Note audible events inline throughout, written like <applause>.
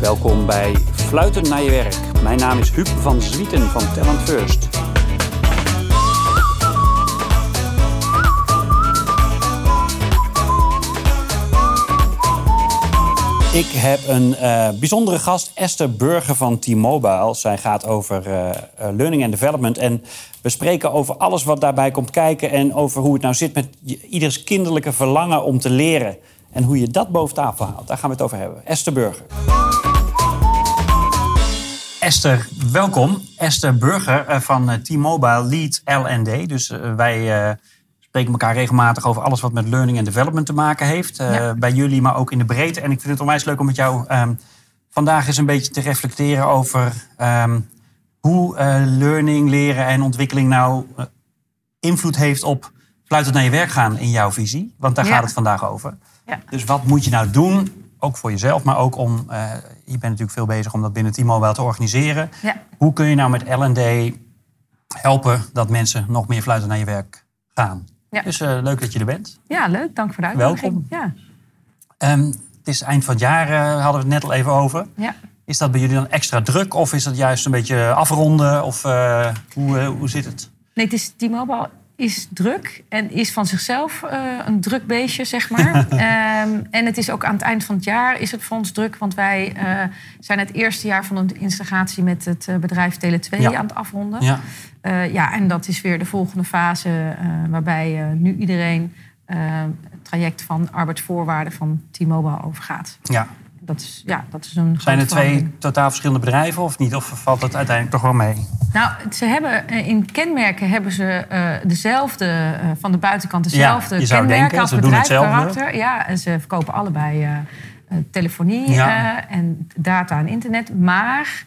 Welkom bij Fluiten naar je werk. Mijn naam is Huub van Zwieten van Talent First. Ik heb een uh, bijzondere gast, Esther Burger van T-Mobile. Zij gaat over uh, uh, learning and development. En we spreken over alles wat daarbij komt kijken. En over hoe het nou zit met ieders kinderlijke verlangen om te leren. En hoe je dat boven tafel haalt. Daar gaan we het over hebben. Esther Burger. Esther, welkom. Esther Burger van T-Mobile Lead L&D. Dus wij spreken elkaar regelmatig over alles wat met learning en development te maken heeft. Bij jullie, maar ook in de breedte. En ik vind het onwijs leuk om met jou um, vandaag eens een beetje te reflecteren over um, hoe uh, learning, leren en ontwikkeling nou uh, invloed heeft op fluitend naar je werk gaan in jouw visie. Want daar ja. gaat het vandaag over. Ja. Dus wat moet je nou doen? Ook voor jezelf, maar ook om. je bent natuurlijk veel bezig om dat binnen T-Mobile te organiseren. Hoe kun je nou met LD helpen dat mensen nog meer fluitend naar je werk gaan? Ja. Dus uh, leuk dat je er bent. Ja, leuk. Dank voor de uitnodiging. Welkom. Ja. Um, het is eind van het jaar, uh, hadden we het net al even over. Ja. Is dat bij jullie dan extra druk of is dat juist een beetje afronden? Of hoe, hoe zit het? Nee, het is T-Mobile is druk en is van zichzelf uh, een druk beestje, zeg maar. um, <laughs> en het is ook aan het eind van het jaar is het voor ons druk, want wij uh, zijn het eerste jaar van de integratie met het bedrijf Tele2 ja. aan het afronden. Ja. Uh, ja, en dat is weer de volgende fase waarbij nu iedereen het traject van arbeidsvoorwaarden van T-Mobile overgaat. Ja. Dat is, ja, dat is een Zijn er twee totaal verschillende bedrijven of niet? Of valt dat uiteindelijk toch wel mee? Nou, ze hebben, in kenmerken hebben ze uh, dezelfde, uh, van de buitenkant dezelfde ja, je kenmerken denken, als ze bedrijf, doen hetzelfde. karakter. Ja, en ze verkopen allebei uh, telefonie ja. en data en internet. Maar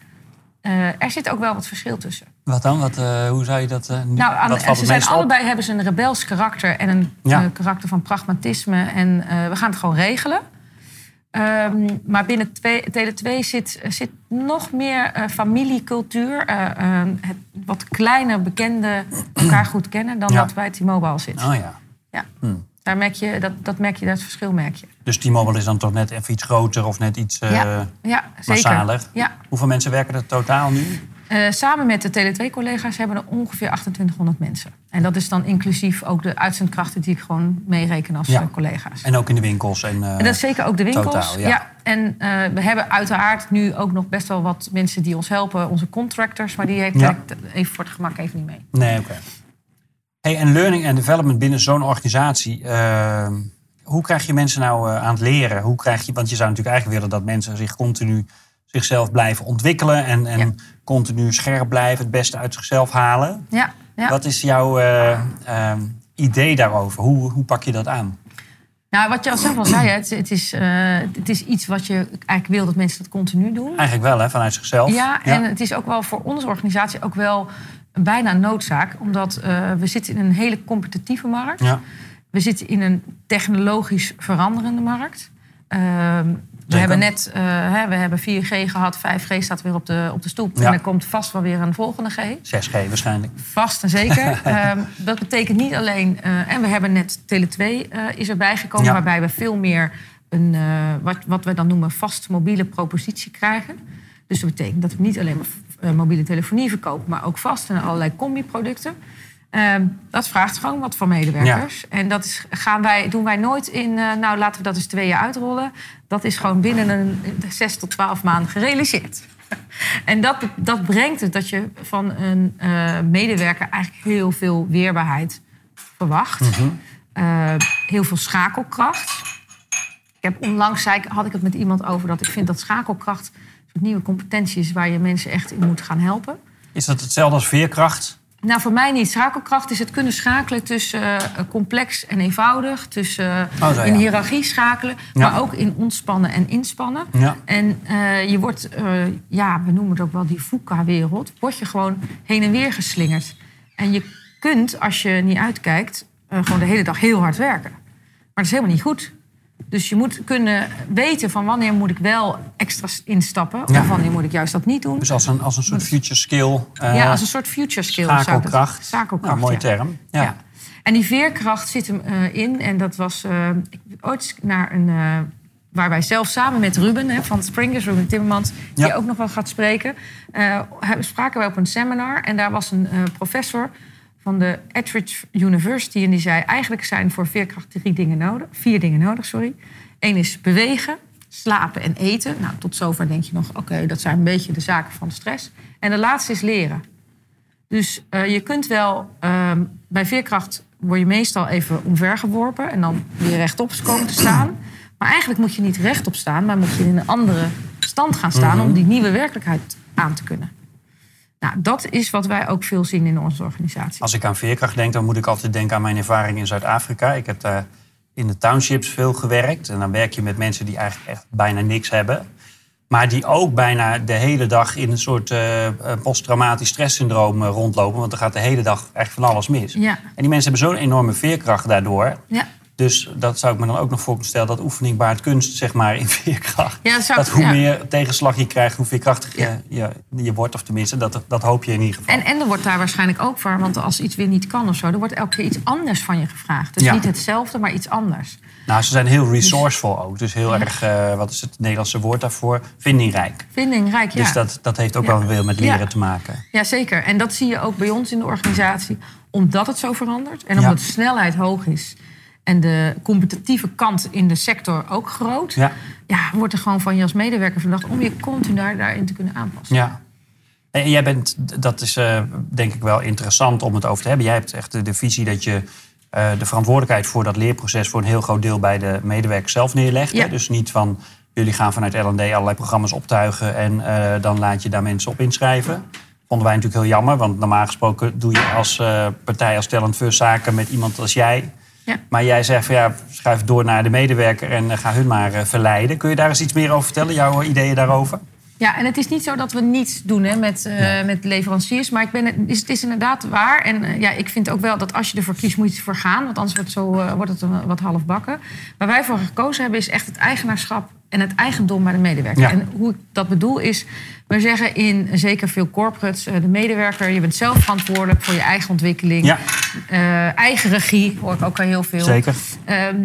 er zit ook wel wat verschil tussen. Wat dan? Wat, hoe zou je dat nu, nou, aan, ze zijn allebei hebben ze een rebels karakter en een ja. karakter van pragmatisme. En we gaan het gewoon regelen. Um, maar binnen Tele2 zit, zit nog meer uh, familiecultuur. Uh, uh, het wat kleiner bekende elkaar goed kennen dan ja. dat bij T-Mobile zit. Oh ja. ja. Hm. Daar merk je, dat, dat merk je, dat verschil merk je. Dus T-Mobile is dan toch net even iets groter of net iets ja. Ja, massaler? Ja. Hoeveel mensen werken er totaal nu? Uh, samen met de Tele2-collega's hebben we ongeveer 2800 mensen. En dat is dan inclusief ook de uitzendkrachten die ik gewoon meereken als ja. collega's. En ook in de winkels? En, uh, en dat is zeker ook de winkels. Totaal, ja. ja. En uh, we hebben uiteraard nu ook nog best wel wat mensen die ons helpen. Onze contractors, maar die heeft ja. even voor het gemak even niet mee. Nee, oké. Okay. Hey, en learning and development binnen zo'n organisatie... hoe krijg je mensen nou aan het leren? Hoe krijg je, want je zou natuurlijk eigenlijk willen dat mensen zich continu zichzelf blijven ontwikkelen en, en ja. continu scherp blijven, het beste uit zichzelf halen. Ja, ja. Wat is jouw uh, uh, idee daarover? Hoe, hoe pak je dat aan? Nou, wat je al zelf al zei, het, het, is, uh, het is iets wat je eigenlijk wil dat mensen dat continu doen. Eigenlijk wel, hè, vanuit zichzelf. Ja, ja. en het is ook wel voor onze organisatie ook wel bijna noodzaak. Omdat uh, we zitten in een hele competitieve markt. Ja. We zitten in een technologisch veranderende markt. We hebben net uh, hè, we hebben 4G gehad, 5G staat weer op de, op de stoep. Ja. En er komt vast wel weer een volgende G. 6G waarschijnlijk. Vast en zeker. um, <laughs> dat betekent niet alleen... Uh, en we hebben net Tele2 uh, is erbij gekomen... Ja. waarbij we veel meer een, wat, wat we dan noemen vast mobiele propositie krijgen. Dus dat betekent dat we niet alleen maar mobiele telefonie verkopen... maar ook vast en allerlei combi-producten. Um, dat vraagt gewoon wat van medewerkers. Ja. En dat is, gaan wij, doen wij nooit in, uh, nou laten we dat eens twee jaar uitrollen. Dat is gewoon binnen een zes tot twaalf maanden gerealiseerd. <laughs> en dat, dat brengt het dat je van een uh, medewerker eigenlijk heel veel weerbaarheid verwacht. Mm -hmm. uh, heel veel schakelkracht. Ik heb onlangs zei, had ik het met iemand over dat ik vind dat schakelkracht een soort nieuwe competentie is waar je mensen echt in moet gaan helpen. Is dat hetzelfde als veerkracht? Nou, voor mij niet. Schakelkracht is het kunnen schakelen tussen uh, complex en eenvoudig. Tussen uh, oh, zo, ja. in hiërarchie schakelen, ja. maar ook in ontspannen en inspannen. Ja. En uh, je wordt, ja, we noemen het ook wel die VUCA-wereld, word je gewoon heen en weer geslingerd. En je kunt, als je niet uitkijkt, gewoon de hele dag heel hard werken. Maar dat is helemaal niet goed. Dus je moet kunnen weten van wanneer moet ik wel extra instappen... Ja. of wanneer moet ik juist dat niet doen. Dus als een, als een soort future skill. Uh, ja, als een soort future skill. Schakelkracht. Schakelkracht, nou, mooie term. Ja. En die veerkracht zit hem uh, in. En dat was... Uh, heb ooit naar een waar wij zelf samen met Ruben hè, van Springers, Ruben Timmermans, die ook nog wel gaat spreken, eh, spraken wij op een seminar. En daar was een eh, professor van de Eldridge University. En die zei, eigenlijk zijn voor veerkracht drie dingen nodig. Vier dingen nodig, sorry. Eén is bewegen, slapen en eten. Nou, tot zover denk je nog, oké, dat zijn een beetje de zaken van stress. En de laatste is leren. Dus eh, je kunt wel, ehm, bij veerkracht word je meestal even omvergeworpen en dan weer rechtop komen te staan. Maar eigenlijk moet je niet rechtop staan, maar moet je in een andere stand gaan staan om die nieuwe werkelijkheid aan te kunnen. Nou, dat is wat wij ook veel zien in onze organisatie. Als ik aan veerkracht denk, dan moet ik altijd denken aan mijn ervaring in Zuid-Afrika. Ik heb daar in de townships veel gewerkt. En dan werk je met mensen die eigenlijk echt bijna niks hebben. Maar die ook bijna de hele dag in een soort eh, eh, posttraumatisch stresssyndroom eh, rondlopen. Want er gaat de hele dag echt van alles mis. Ja. En die mensen hebben zo'n enorme veerkracht daardoor. Ja. Dus dat zou ik me dan ook nog voor kunnen stellen. Dat oefening baart kunst, zeg maar, in <laughs> veerkracht. Ja, dat zou ik- dat hoe ja. meer tegenslag je krijgt, hoe veerkrachtig Ja. je, je, je wordt. Of tenminste, dat, dat hoop je in ieder geval. En, en er wordt daar waarschijnlijk ook voor, want als iets weer niet kan of zo, er wordt elke keer iets anders van je gevraagd. Dus niet hetzelfde, maar iets anders. Nou, ze zijn heel resourceful ook. Dus heel erg, eh, wat is het Nederlandse woord daarvoor? Vindingrijk. Vindingrijk, ja. Dus dat, dat heeft ook wel veel met leren te maken. Ja, zeker. En dat zie je ook bij ons in de organisatie. Omdat het zo verandert en omdat de snelheid hoog is... en de competitieve kant in de sector ook groot... Ja. Ja, wordt er gewoon van je als medewerker verwacht... om je continu daar, daarin te kunnen aanpassen. ja. En jij bent, dat is eh, denk ik wel interessant om het over te hebben. Jij hebt echt de, de visie dat je eh, de verantwoordelijkheid voor dat leerproces... voor een heel groot deel bij de medewerker zelf neerlegt. Ja. Dus niet van, jullie gaan vanuit L&D allerlei programma's optuigen... en eh, dan laat je daar mensen op inschrijven. Vonden wij natuurlijk heel jammer, want normaal gesproken doe je als partij als Talent First zaken met iemand als jij. Ja. Maar jij zegt van ja, schuif door naar de medewerker en eh, ga hun maar eh, verleiden. Kun je daar eens iets meer over vertellen, jouw ideeën daarover? Ja, en het is niet zo dat we niets doen hè, met, eh, met leveranciers. Maar ik ben, het, is, het is inderdaad waar. En eh, ja, ik vind ook wel dat als je ervoor kiest, moet je ervoor gaan. Want anders wordt het, zo, eh, wordt het een- wat halfbakken. Waar wij voor gekozen hebben, is echt het eigenaarschap en het eigendom bij de medewerker. Ja. En hoe ik dat bedoel is, we zeggen in zeker veel corporates... eh, de medewerker, je bent zelf verantwoordelijk voor je eigen ontwikkeling. Ja, Eh, eigen regie, hoor ik ook al heel veel. zeker. Ehm,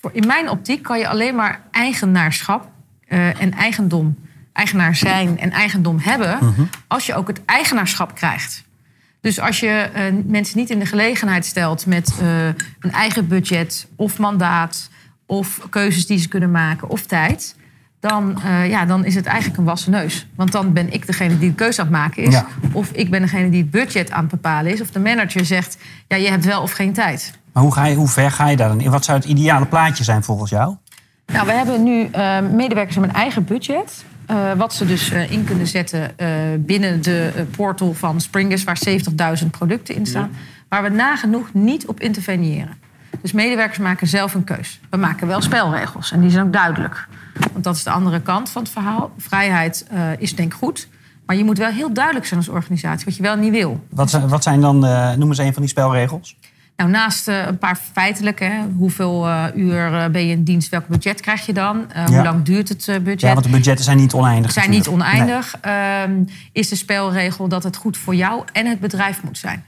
voor, in mijn optiek kan je alleen maar eigenaarschap eh, en eigendom, eigenaar zijn en eigendom hebben, als je ook het eigenaarschap krijgt. Dus als je mensen niet in de gelegenheid stelt met een eigen budget of mandaat of keuzes die ze kunnen maken of tijd, dan, eh, ja, dan is het eigenlijk een wassen neus. Want dan ben ik degene die de keuze aan het maken is. Ja. Of ik ben degene die het budget aan het bepalen is. Of de manager zegt, ja, je hebt wel of geen tijd. Maar hoe, ga je, hoe ver ga je daar dan in? Wat zou het ideale plaatje zijn volgens jou? Nou, we hebben nu eh, medewerkers met een eigen budget. eh, wat ze dus eh, in kunnen zetten eh, binnen de portal van Springers, waar 70.000 producten in staan. Waar we nagenoeg niet op interveneren. Dus medewerkers maken zelf een keus. We maken wel spelregels en die zijn ook duidelijk. Want dat is de andere kant van het verhaal. Vrijheid eh, is denk ik goed. Maar je moet wel heel duidelijk zijn als organisatie wat je wel niet wil. Wat, zijn- wat zijn dan, eh, noem eens een van die spelregels? Nou, naast eh, een paar feitelijke, hè, hoeveel eh, uur ben je in dienst, welk budget krijg je dan? Ja. Hoe lang duurt het budget? Ja, want de budgetten zijn niet oneindig. zijn niet oneindig. Ehm, is de spelregel dat het goed voor jou en het bedrijf moet zijn.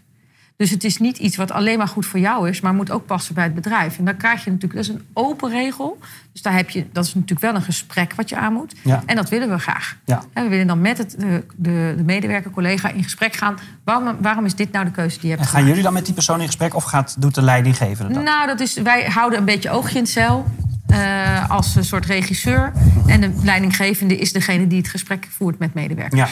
Dus het is niet iets wat alleen maar goed voor jou is, maar moet ook passen bij het bedrijf. En dan krijg je natuurlijk, dat is een open regel. Dus daar heb je, dat is natuurlijk wel een gesprek wat je aan moet. Ja. En dat willen we graag. Ja. En we willen dan met het, de, de, de medewerker, collega in gesprek gaan. Waarom, waarom is dit nou de keuze die je hebt En gaan gemaakt? jullie dan met die persoon in gesprek of gaat, doet de leidinggevende dat? Nou, dat is, wij houden een beetje oogje in het cel. eh, als een soort regisseur. En de leidinggevende is degene die het gesprek voert met medewerkers. Ja.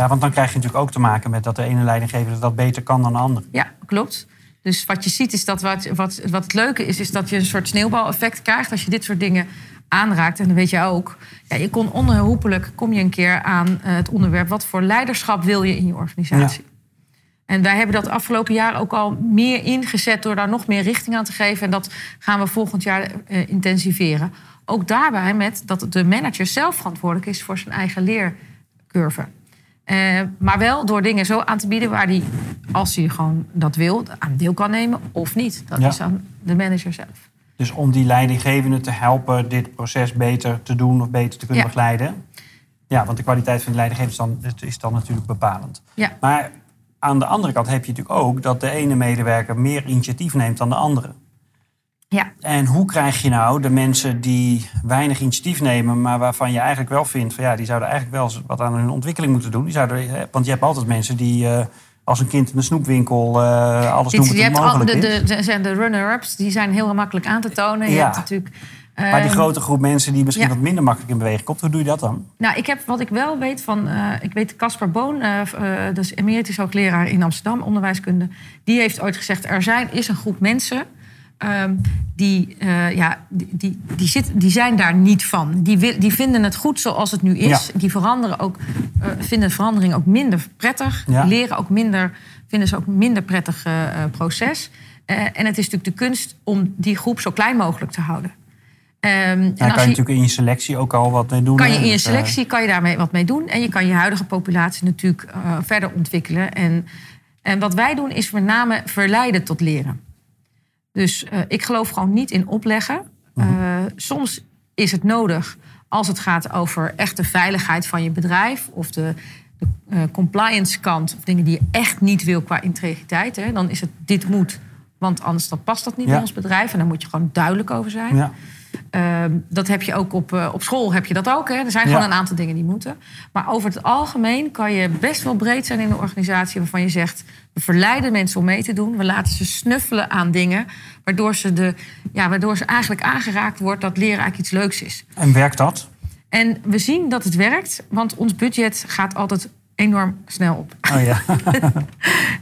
Ja, want dan krijg je natuurlijk ook te maken met dat de ene leidinggevende dat beter kan dan de andere. Ja, klopt. Dus wat je ziet is dat wat, wat, wat het leuke is, is dat je een soort sneeuwbaleffect krijgt als je dit soort dingen aanraakt. En dat weet je ook. Ja, je kon onherroepelijk kom je een keer aan eh, het onderwerp wat voor leiderschap wil je in je organisatie. En wij hebben dat afgelopen jaar ook al meer ingezet door daar nog meer richting aan te geven. En dat gaan we volgend jaar eh, intensiveren. Ook daarbij met dat de manager zelf verantwoordelijk is voor zijn eigen leercurve. Eh, maar wel door dingen zo aan te bieden waar hij, als hij gewoon dat wil, aan deel kan nemen of niet. Dat Ja. is aan de manager zelf. Dus om die leidinggevende te helpen dit proces beter te doen of beter te kunnen Ja. begeleiden. Ja, want de kwaliteit van de leidinggevende is dan, is dan natuurlijk bepalend. Ja. Maar aan de andere kant heb je natuurlijk ook dat de ene medewerker meer initiatief neemt dan de andere. Ja. En hoe krijg je nou de mensen die weinig initiatief nemen, maar waarvan je eigenlijk wel vindt van ja, die zouden eigenlijk wel eens wat aan hun ontwikkeling moeten doen. Die zouden, want je hebt altijd mensen die uh, als een kind in de snoepwinkel uh, alles Dit, doen wat mogelijk al, de, de, de, de runner-ups, die zijn heel makkelijk aan te tonen. Je ja. hebt natuurlijk maar die ehm, grote groep mensen die misschien wat minder makkelijk in beweging komt, hoe doe je dat dan? Nou, ik heb wat ik wel weet van, uh, ik weet Casper Boon, uh, dus emeritus hoogleraar in Amsterdam, onderwijskunde, die heeft ooit gezegd: er zijn, is een groep mensen um, die, ja, die, die, die, zit, die zijn daar niet van. Die, die vinden het goed zoals het nu is. Die veranderen ook, vinden verandering ook minder prettig. Ja. Leren ook minder, vinden ze ook minder prettig proces. en het is natuurlijk de kunst om die groep zo klein mogelijk te houden. Um, en kan je, natuurlijk in je selectie ook al wat mee doen. Kan je in je dus, eh, selectie kan je daarmee wat mee doen. En je kan je huidige populatie natuurlijk verder ontwikkelen. En, en wat wij doen is met name verleiden tot leren. Dus uh, ik geloof gewoon niet in opleggen. Mm soms is het nodig als het gaat over echte veiligheid van je bedrijf... of de, de compliance kant, of dingen die je echt niet wil qua integriteit. Hè, dan is het dit moet, want anders dan past dat niet ja. in ons bedrijf. En daar moet je gewoon duidelijk over zijn. Ja. Ehm, dat heb je ook op, uh, op school, heb je dat ook. Hè? Er zijn gewoon een aantal dingen die moeten. Maar over het algemeen kan je best wel breed zijn in een organisatie... waarvan je zegt, we verleiden mensen om mee te doen. We laten ze snuffelen aan dingen... waardoor ze, de, ja, waardoor ze eigenlijk aangeraakt wordt dat leren eigenlijk iets leuks is. En werkt dat? En we zien dat het werkt, want ons budget gaat altijd enorm snel op. Oh ja. <laughs>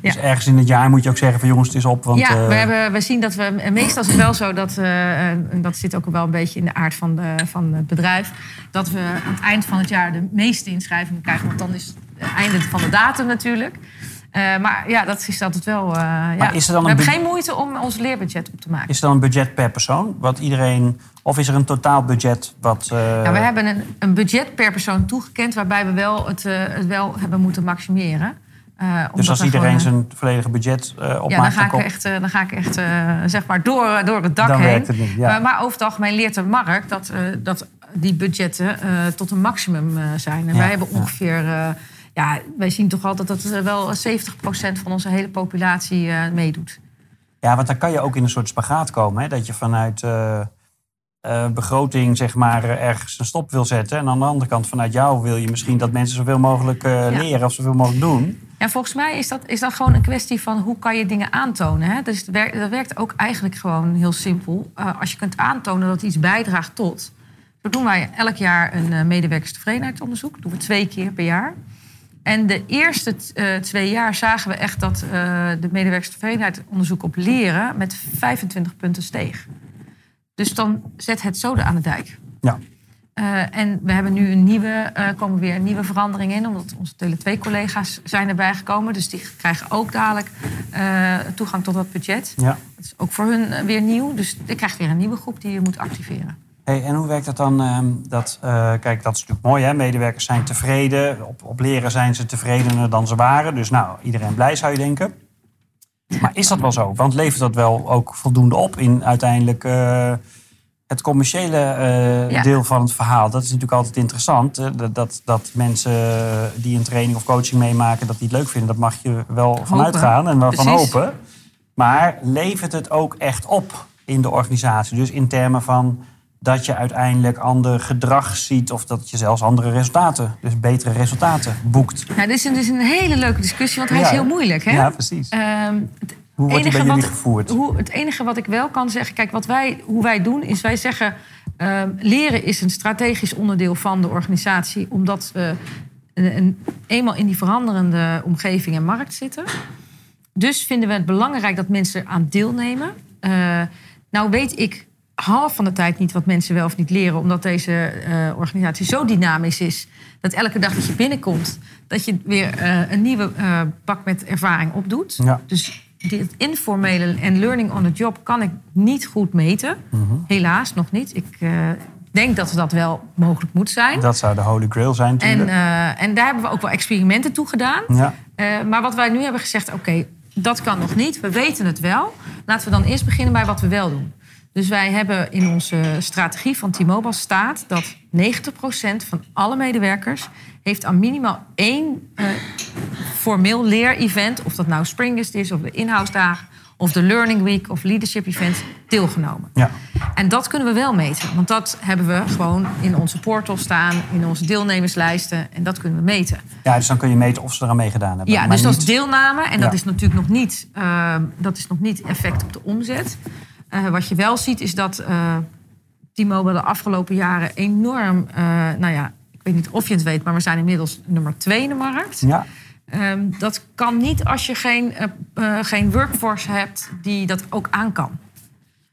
Dus ergens in het jaar moet je ook zeggen van jongens, het is op. Want, ja, we, eh, hebben, we zien dat we... Meestal is het wel zo dat... Uh, en dat zit ook wel een beetje in de aard van, de, van het bedrijf... dat we aan het eind van het jaar de meeste inschrijvingen krijgen. Want dan is het einde van de datum natuurlijk. Uh, maar ja, dat is altijd wel. Uh, ja. We hebben geen moeite om ons leerbudget op te maken. Is er dan een budget per persoon? Wat iedereen, of is er een totaal budget? Wat, uh... ja, we hebben een, een, budget per persoon toegekend, waarbij we wel het, het wel hebben moeten maximeren. dus als iedereen zijn volledige budget opmaakt... Ja, dan ga ik echt, dan ga ik echt zeg maar door, door het dak dan heen. Het niet, ja. maar over het algemeen leert de markt dat, dat die budgetten tot een maximum zijn. En wij hebben ongeveer ja, wij zien toch altijd dat er wel 70% van onze hele populatie uh, meedoet. Ja, want dan kan je ook in een soort spagaat komen. Hè? Dat je vanuit uh, uh, begroting zeg maar, ergens een stop wil zetten. En aan de andere kant vanuit jou wil je misschien dat mensen zoveel mogelijk leren of zoveel mogelijk doen. Ja, volgens mij is dat, is dat gewoon een kwestie van hoe kan je dingen aantonen. Hè? Dus werkt, dat werkt ook eigenlijk gewoon heel simpel. als je kunt aantonen dat iets bijdraagt tot. Zo doen wij elk jaar een medewerkerstevredenheidsonderzoek. Dat doen we twee keer per jaar. En de eerste twee jaar zagen we echt dat de medewerkerstevredenheid onderzoek op leren met 25 punten steeg. Dus dan zet het zoden aan de dijk. Ja. Uh, en we hebben nu een nieuwe, komen weer een nieuwe verandering in, omdat onze Tele2-collega's zijn erbij gekomen. Dus die krijgen ook dadelijk toegang tot dat budget. Ja. Dat is ook voor hun weer nieuw. Dus je krijgt weer een nieuwe groep die je moet activeren. Hey, en hoe werkt dat dan? Ehm, dat, uh, kijk, dat is natuurlijk mooi, hè? Medewerkers zijn tevreden. Op, op leren zijn ze tevredener dan ze waren. Dus nou, iedereen blij zou je denken. Maar is dat wel zo? Want levert dat wel ook voldoende op in uiteindelijk uh, het commerciële uh, deel van het verhaal? Dat is natuurlijk altijd interessant. Dat, dat, dat, mensen die een training of coaching meemaken, dat die het leuk vinden, dat mag je wel vanuit gaan en wel van hopen. Maar levert het ook echt op in de organisatie? Dus in termen van dat je uiteindelijk ander gedrag ziet of dat je zelfs andere resultaten, dus betere resultaten boekt. Ja, dit is een, is een hele leuke discussie, want hij is heel moeilijk. Hè? Ja, precies. Um, hoe wordt bij jullie gevoerd? Hoe, het enige wat ik wel kan zeggen, kijk, wat wij, hoe wij doen, is wij zeggen: um, leren is een strategisch onderdeel van de organisatie, omdat we een, een, eenmaal in die veranderende omgeving en markt zitten. Dus vinden we het belangrijk dat mensen aan deelnemen. Uh, nou weet ik half van de tijd niet wat mensen wel of niet leren, omdat deze uh, organisatie zo dynamisch is dat elke dag dat je binnenkomt, dat je weer uh, een nieuwe uh, bak met ervaring opdoet. Ja. Dus dit informele en learning on the job kan ik niet goed meten. Mm -hmm. Helaas nog niet. Ik denk dat dat wel mogelijk moet zijn. Dat zou de holy grail zijn natuurlijk. En, en daar hebben we ook wel experimenten toe gedaan. Ja. maar wat wij nu hebben gezegd, oké, dat kan nog niet. We weten het wel. Laten we dan eerst beginnen bij wat we wel doen. Dus wij hebben in onze strategie van T-Mobile staat dat 90% van alle medewerkers heeft aan minimaal één uh, formeel leerevent, of dat nou Springest is of de inhoudsdagen of de Learning Week of Leadership Event deelgenomen. Ja. En dat kunnen we wel meten. Want dat hebben we gewoon in onze portal staan, in onze deelnemerslijsten. En dat kunnen we meten. Ja, dus dan kun je meten of ze eraan meegedaan hebben. Ja, maar dus dat niet- is deelname. En dat is natuurlijk nog niet, eh, dat is nog niet effect op de omzet. Eh, wat je wel ziet is dat eh T-Mobile de afgelopen jaren enorm... eh, nou ja, ik weet niet of je het weet, maar we zijn inmiddels nummer twee in de markt. Ja, Ehm, dat kan niet als je geen, geen workforce hebt die dat ook aan kan.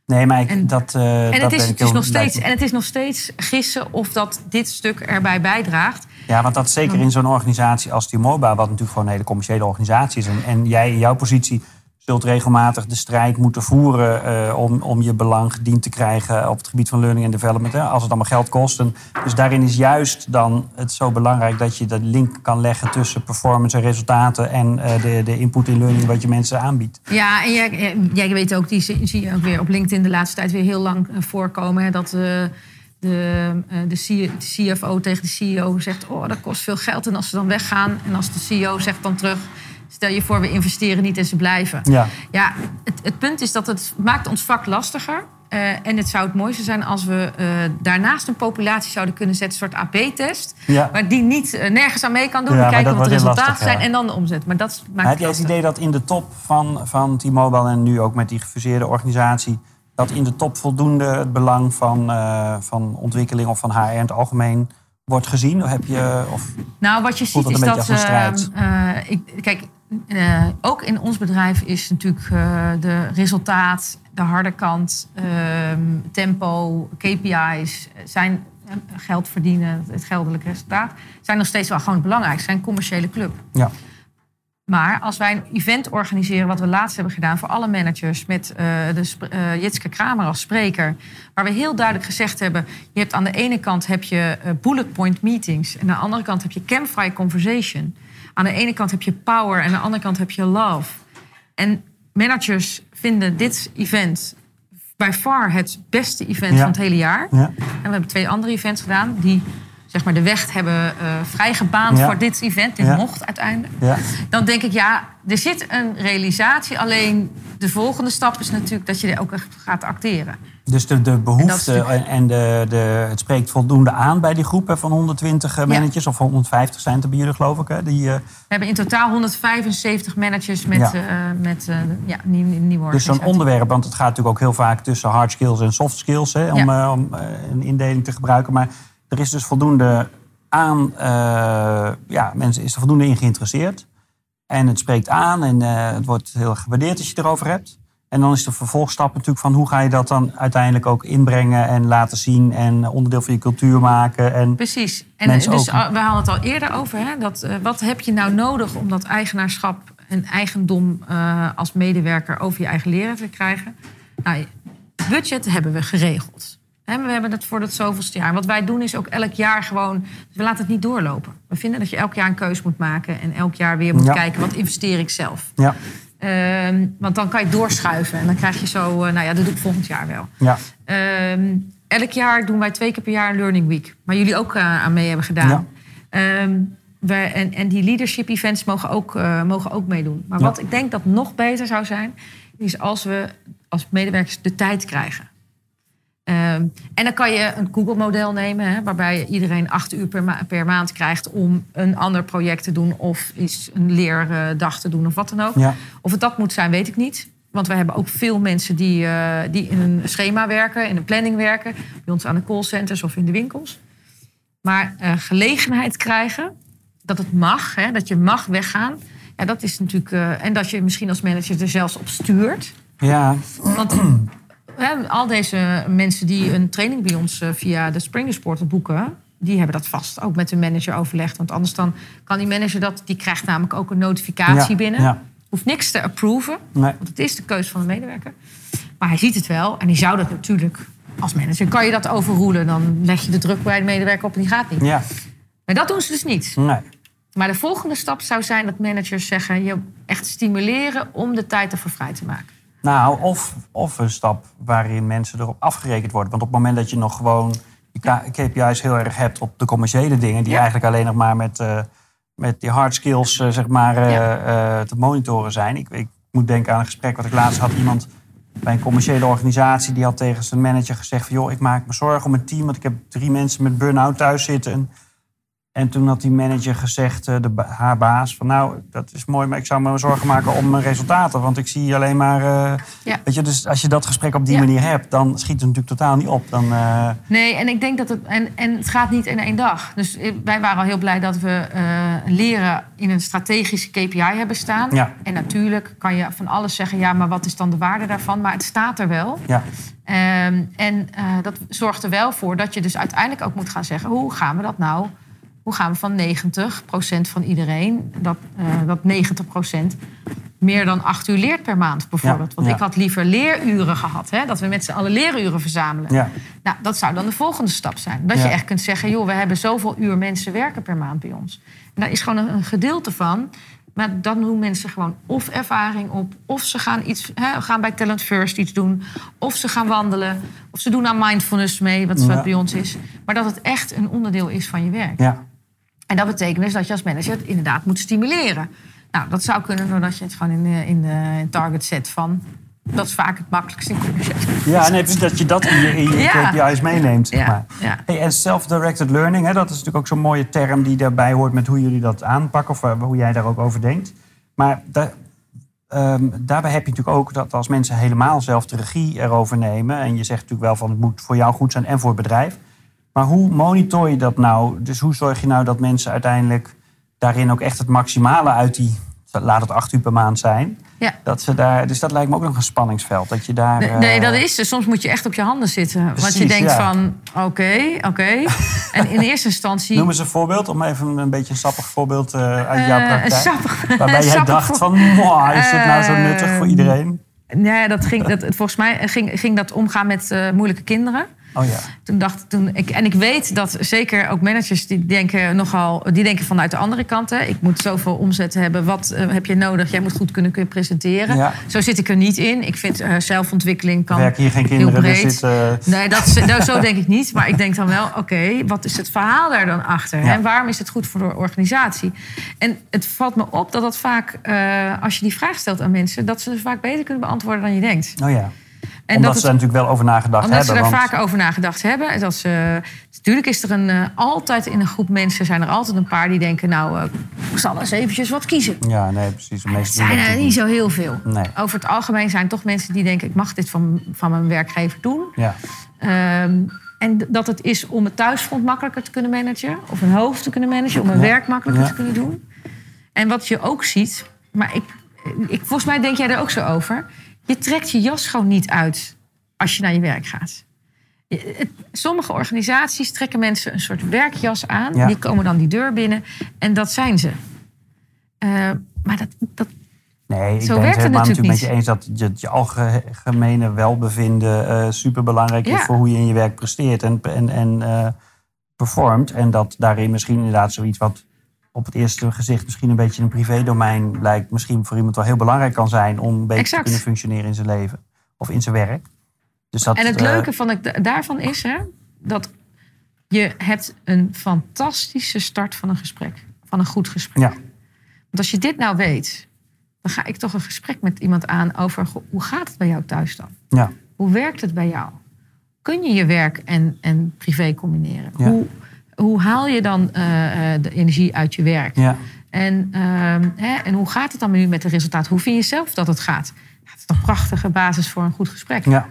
nee, maar ik, En- dat, eh En dat het, is, ben ik het, is nog steeds, en het is nog steeds gissen of dat dit stuk erbij bijdraagt. Ja, want dat zeker in zo'n organisatie als T-Mobile, wat natuurlijk gewoon een hele commerciële organisatie is. En, en jij in jouw positie zult regelmatig de strijd moeten voeren eh, om, om je belang gediend te krijgen op het gebied van learning en development. Hè, als het allemaal geld kost. Dus daarin is juist dan het zo belangrijk dat je de link kan leggen tussen performance en resultaten en eh, de, de input in learning wat je mensen aanbiedt. Ja, en jij, eh, jij weet ook, die zie je ook weer op LinkedIn de laatste tijd weer heel lang voorkomen. Dat eh, de, de CFO tegen de CEO zegt: Oh, dat kost veel geld. En als ze dan weggaan, en als de CEO zegt dan terug: Stel je voor, we investeren niet en ze blijven. Ja, Ja, het, het punt is dat het maakt ons vak lastiger. Eh, en het zou het mooiste zijn als we eh, daarnaast een populatie zouden kunnen zetten, een soort AB-test. ja. Maar die niet eh, nergens aan mee kan doen. Ja, kijken wat de resultaten lastig, zijn ja. en dan de omzet. Maar dat maakt heb je het idee dat in de top van, van T-Mobile en nu ook met die gefuseerde organisatie, dat in de top voldoende het belang van, van ontwikkeling of van HR in het algemeen wordt gezien? Of heb je, of, Nou, wat je ziet is dat. eh, eh, ik, kijk, eh, ook in ons bedrijf is natuurlijk eh, de resultaat, de harde kant, ehm, tempo, KPI's, zijn eh, geld verdienen, het geldelijk resultaat, zijn nog steeds wel gewoon belangrijk. Zijn een commerciële club. ja. Maar als wij een event organiseren, wat we laatst hebben gedaan voor alle managers, met de eh, Jitske Kramer als spreker, waar we heel duidelijk gezegd hebben: je hebt aan de ene kant heb je bullet point meetings, en aan de andere kant heb je campfire conversation. Aan de ene kant heb je power en aan de andere kant heb je love. En managers vinden dit event by far het beste event Ja. van het hele jaar. ja. En we hebben twee andere events gedaan die zeg maar, de weg hebben eh, vrijgebaand Ja. voor dit event. Dit mocht uiteindelijk. ja. Dan denk ik, ja, er zit een realisatie. Alleen de volgende stap is natuurlijk dat je er ook echt gaat acteren. Dus de, behoefte en, de, de, het spreekt voldoende aan bij die groep hè, van 120 eh, managers. Of 150 zijn het bij jullie, geloof ik. Hè, die, eh, We hebben in totaal 175 managers met, Ja. ja. met eh, ja, nieuw, nieuwe dus zo'n onderwerp, want het gaat natuurlijk ook heel vaak tussen hard skills en soft skills. Hè, om, Ja. eh, om eh, een indeling te gebruiken. Maar er is dus voldoende aan. eh, ja, mensen is er voldoende in geïnteresseerd. En het spreekt aan en eh, het wordt heel gewaardeerd als je het erover hebt. En dan is de vervolgstap natuurlijk van hoe ga je dat dan uiteindelijk ook inbrengen en laten zien en onderdeel van je cultuur maken. En Precies. En dus, ook. we hadden het al eerder over. Hè, dat, eh, wat heb je nou nodig om dat eigenaarschap en eigendom eh, als medewerker over je eigen leren te krijgen? Nou, het budget hebben we geregeld. We hebben het voor het zoveelste jaar. Wat wij doen is ook elk jaar gewoon... We laten het niet doorlopen. We vinden dat je elk jaar een keus moet maken... en elk jaar weer moet Ja. kijken, wat investeer ik zelf? ja, Ehm, want dan kan je doorschuiven. En dan krijg je zo... eh, nou ja, dat doe ik volgend jaar wel. ja, Ehm, elk jaar doen wij twee keer per jaar een Learning Week. Waar jullie ook eh, aan mee hebben gedaan. Ja. Ehm, wij- en, en die leadership events mogen ook, eh, mogen ook meedoen. Maar Ja. wat ik denk dat nog beter zou zijn... is als we als medewerkers de tijd krijgen. Ehm, en dan kan je een Google-model nemen... Hè, waarbij iedereen acht uur per, ma- per maand krijgt... om een ander project te doen... of iets, een leerdag te doen of wat dan ook. ja. Of het dat moet zijn, weet ik niet. Want we hebben ook veel mensen die, eh, die in een schema werken, in een planning werken. Bij ons aan de callcenters of in de winkels. Maar eh, gelegenheid krijgen, dat het mag, hè, dat je mag weggaan. Ja, dat is natuurlijk. eh, en dat je misschien als manager er zelfs op stuurt. ja. Want hè, al deze mensen die een training bij ons eh, via de Springers Portal boeken, die hebben dat vast ook met de manager overlegd. Want anders dan kan die manager dat, die krijgt namelijk ook een notificatie Ja, binnen. ja. Hoeft niks te approven. Nee. Want het is de keuze van de medewerker. Maar hij ziet het wel en die zou dat natuurlijk als manager. Kan je dat overroelen, dan leg je de druk bij de medewerker op en die gaat niet. Ja, Maar dat doen ze dus niet. nee. Maar de volgende stap zou zijn dat managers zeggen... je echt stimuleren om de tijd ervoor vrij te maken. Nou, of, of een stap waarin mensen erop afgerekend worden. Want op het moment dat je nog gewoon je KPI's heel erg hebt op de commerciële dingen... die Ja. eigenlijk alleen nog maar met, eh, met die hard skills eh, zeg maar, Ja. eh, te monitoren zijn. Ik, ik moet denken aan een gesprek wat ik laatst had. Iemand bij een commerciële organisatie die had tegen zijn manager gezegd: van, joh, ik maak me zorgen om mijn team, want ik heb drie mensen met burn-out thuis zitten. En en toen had die manager gezegd, eh, de, haar baas, van nou, dat is mooi, maar ik zou me zorgen maken om mijn resultaten. Want ik zie alleen maar. Uh, ja. Weet je, dus als je dat gesprek op die manier hebt, dan schiet het natuurlijk totaal niet op. Dan, uh... Nee, en ik denk dat het. En, en het gaat niet in één dag. Dus wij waren al heel blij dat we leren in een strategische KPI hebben staan. Ja. En natuurlijk kan je van alles zeggen, ja, maar wat is dan de waarde daarvan? Maar het staat er wel. Ja. Um, en dat zorgt er wel voor dat je dus uiteindelijk ook moet gaan zeggen, hoe gaan we dat nou? Hoe gaan we van 90% van iedereen, dat, uh, dat 90% meer dan acht uur leert per maand bijvoorbeeld. Want ik had liever leeruren gehad, hè, dat we met z'n allen leeruren verzamelen. Ja. Nou, dat zou dan de volgende stap zijn. Dat je echt kunt zeggen, joh, we hebben zoveel uur mensen werken per maand bij ons. En daar is gewoon een, gedeelte van. Maar dan doen mensen gewoon of ervaring op, of ze gaan, iets, hè, gaan bij Talent First iets doen, of ze gaan wandelen, of ze doen aan mindfulness mee, wat, wat bij ons is. Maar dat het echt een onderdeel is van je werk. Ja. En dat betekent dus dat je als manager het inderdaad moet stimuleren. Nou, dat zou kunnen doordat je het gewoon in, de, in, de, target zet van... Dat is vaak het makkelijkste in. Ja, nee, dus dat je dat in je, in je ja. KPI's meeneemt. Zeg maar. ja, Hey, en self-directed learning, hè, dat is natuurlijk ook zo'n mooie term die daarbij hoort met hoe jullie dat aanpakken of uh, hoe jij daar ook over denkt. Maar da, um, daarbij heb je natuurlijk ook dat als mensen helemaal zelf de regie erover nemen. En je zegt natuurlijk wel van het moet voor jou goed zijn en voor het bedrijf. Maar hoe monitor je dat nou? Dus hoe zorg je nou dat mensen uiteindelijk daarin ook echt het maximale uit die, laat het acht uur per maand zijn. Ja. Dat ze daar, dus dat lijkt me ook nog een spanningsveld. Dat je daar, nee, nee, dat is dus. Soms moet je echt op je handen zitten. Precies, want je denkt van, oké, oké. <laughs> En in eerste instantie... Noem eens een voorbeeld, om even een beetje een sappig voorbeeld uh, uit jouw uh, praktijk. Sappig, <laughs> waarbij jij dacht van, wow, is dit nou zo nuttig voor iedereen? Nee, dat ging, dat, volgens mij ging, ging dat omgaan met uh, moeilijke kinderen. Oh ja. Toen dacht toen ik, en ik weet dat zeker ook managers die denken nogal, die denken vanuit de andere kant. Hè. Ik moet zoveel omzet hebben. Wat uh, heb je nodig? Jij moet goed kunnen, kunnen presenteren. Ja. Zo zit ik er niet in. Ik vind uh, zelfontwikkeling kan. Werk hier geen kinderen? Breed. Zit, uh... Nee, dat, nou, zo denk ik niet. Maar ik denk dan wel, oké, wat is het verhaal daar dan achter? Ja. En waarom is het goed voor de organisatie? En het valt me op dat dat vaak, als je die vraag stelt aan mensen, dat ze het vaak beter kunnen beantwoorden dan je denkt. Oh ja. En omdat dat ze er natuurlijk wel over nagedacht omdat hebben. Omdat ze er vaak over nagedacht hebben. Dat ze, natuurlijk is er een, uh, altijd in een groep mensen... zijn er altijd een paar die denken... nou, uh, ik zal eens eventjes wat kiezen. Ja, nee, precies. De meeste zijn er niet zo heel veel. Nee. Over het algemeen zijn toch mensen die denken... ik mag dit van, van mijn werkgever doen. Ja. Um, en dat het is om het thuisfront makkelijker te kunnen managen... of een hoofd te kunnen managen, om een werk makkelijker te kunnen doen. En wat je ook ziet... maar ik, ik, volgens mij denk jij er ook zo over je trekt je jas gewoon niet uit als je naar je werk gaat. Sommige organisaties trekken mensen een soort werkjas aan. Die komen dan die deur binnen en dat zijn ze. Uh, maar dat, dat, Nee, ik Zo ben het helemaal natuurlijk met je eens dat je, je algemene welbevinden uh, superbelangrijk is voor hoe je in je werk presteert en, en, en uh, performt. En dat daarin misschien inderdaad zoiets wat op het eerste gezicht misschien een beetje een privédomein lijkt, misschien voor iemand wel heel belangrijk kan zijn om een beetje te kunnen functioneren in zijn leven of in zijn werk. Dus dat, en het uh, leuke van het, daarvan is hè, dat je hebt een fantastische start van een gesprek, van een goed gesprek. Ja. Want als je dit nou weet, dan ga ik toch een gesprek met iemand aan over hoe gaat het bij jou thuis dan? Ja. Hoe werkt het bij jou? Kun je je werk en, en privé combineren? Ja. Hoe, hoe haal je dan uh, de energie uit je werk? Ja. En, uh, hè, en hoe gaat het dan nu met het resultaat? Hoe vind je zelf dat het gaat? Ja, het is een prachtige basis voor een goed gesprek. Ja.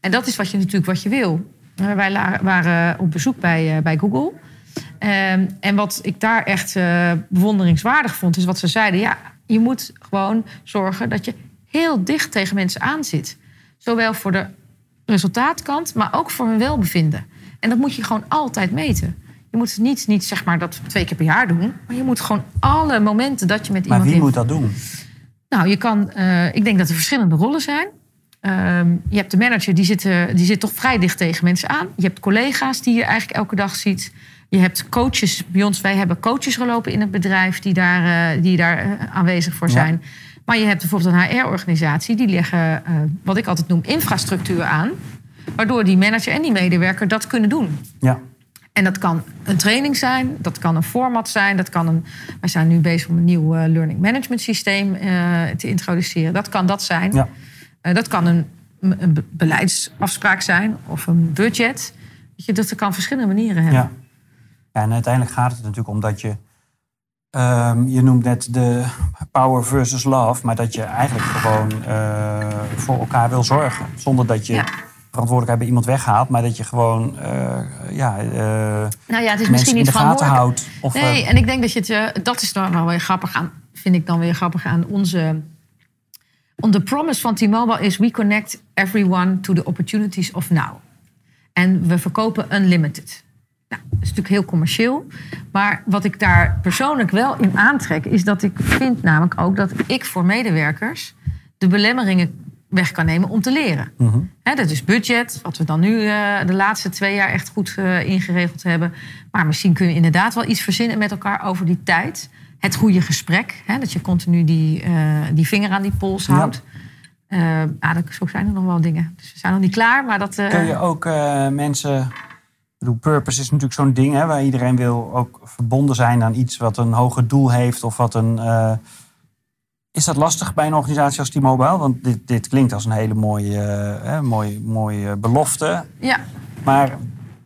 En dat is wat je natuurlijk wat je wil. Uh, wij waren op bezoek bij, bij Google. Ehm, en wat ik daar echt bewonderingswaardig vond, is wat ze zeiden. Ja, je moet gewoon zorgen dat je heel dicht tegen mensen aan zit. Zowel voor de resultaatkant, maar ook voor hun welbevinden. En dat moet je gewoon altijd meten. Je moet niet, niet zeg maar dat twee keer per jaar doen. Maar je moet gewoon alle momenten dat je met iemand... Maar wie moet dat doen? Nou, je kan... Uh, ik denk dat er verschillende rollen zijn. Uh, je hebt de manager, die zit, uh, die zit toch vrij dicht tegen mensen aan. Je hebt collega's die je eigenlijk elke dag ziet. Je hebt coaches. Bij ons, wij hebben coaches gelopen in het bedrijf... die daar, uh, die daar aanwezig voor zijn. Ja. Maar je hebt bijvoorbeeld een HR-organisatie... die leggen, wat ik altijd noem, infrastructuur aan... waardoor die manager en die medewerker dat kunnen doen. Ja. En dat kan een training zijn, dat kan een format zijn, dat kan een. Wij zijn nu bezig om een nieuw uh, learning management systeem uh, te introduceren. Dat kan dat zijn. Ja. Uh, dat kan een, een, beleidsafspraak zijn of een budget. Weet je, dat kan verschillende manieren hebben. Ja. ja, en uiteindelijk gaat het natuurlijk om dat je. Um, je noemt net de power versus love, maar dat je eigenlijk gewoon voor elkaar wil zorgen. Zonder dat je. Ja verantwoordelijkheid bij iemand weghaalt, maar dat je gewoon uh, ja, uh, nou ja, het is misschien niet in de gaten houdt. Of, nee, uh, en ik denk dat je het, dat is dan wel weer grappig aan, vind ik dan weer grappig aan onze. On the promise van T-Mobile is we connect everyone to the opportunities of now. En we verkopen unlimited. Nou, dat is natuurlijk heel commercieel. Maar wat ik daar persoonlijk wel in aantrek, is dat ik vind namelijk ook dat ik voor medewerkers de belemmeringen weg kan nemen om te leren. Mm dat is budget, wat we dan nu uh, de laatste twee jaar echt goed uh, ingeregeld hebben. Maar misschien kun je inderdaad wel iets verzinnen met elkaar over die tijd. Het goede gesprek, dat je continu die, uh, die vinger aan die pols houdt. Ja. Ah, zo zijn er nog wel dingen. Dus we zijn nog niet klaar, maar dat... Kun je ook mensen... Ik bedoel, purpose is natuurlijk zo'n ding hè, waar iedereen wil ook verbonden zijn aan iets wat een hoger doel heeft of wat een is dat lastig bij een organisatie als T-Mobile? Want dit, dit klinkt als een hele mooie, uh, mooie, mooie belofte. Ja. Maar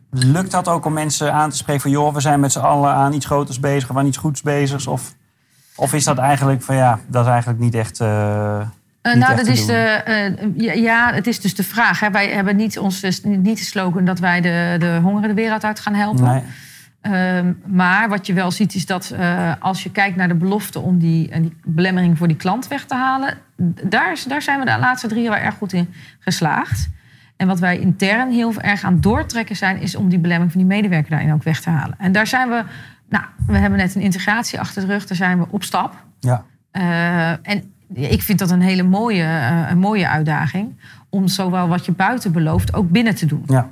lukt dat ook om mensen aan te spreken van... joh, we zijn met z'n allen aan iets groters bezig of aan iets goeds bezig? Of, of is dat eigenlijk van ja, dat is eigenlijk niet echt... Uh, uh, nou, dat is de, uh, ja, het is dus de vraag. Hè. Wij hebben niet, ons, niet de slogan dat wij de, de wereld uit gaan helpen. Nee. Um, maar wat je wel ziet is dat uh, als je kijkt naar de belofte om die, uh, die, belemmering voor die klant weg te halen, daar, daar zijn we de laatste drie jaar erg goed in geslaagd. En wat wij intern heel erg aan doortrekken zijn, is om die belemmering van die medewerker daarin ook weg te halen. En daar zijn we, nou, we hebben net een integratie achter de rug, daar zijn we op stap. Ja. Uh, en ik vind dat een hele mooie, een mooie uitdaging om zowel wat je buiten belooft ook binnen te doen. Ja.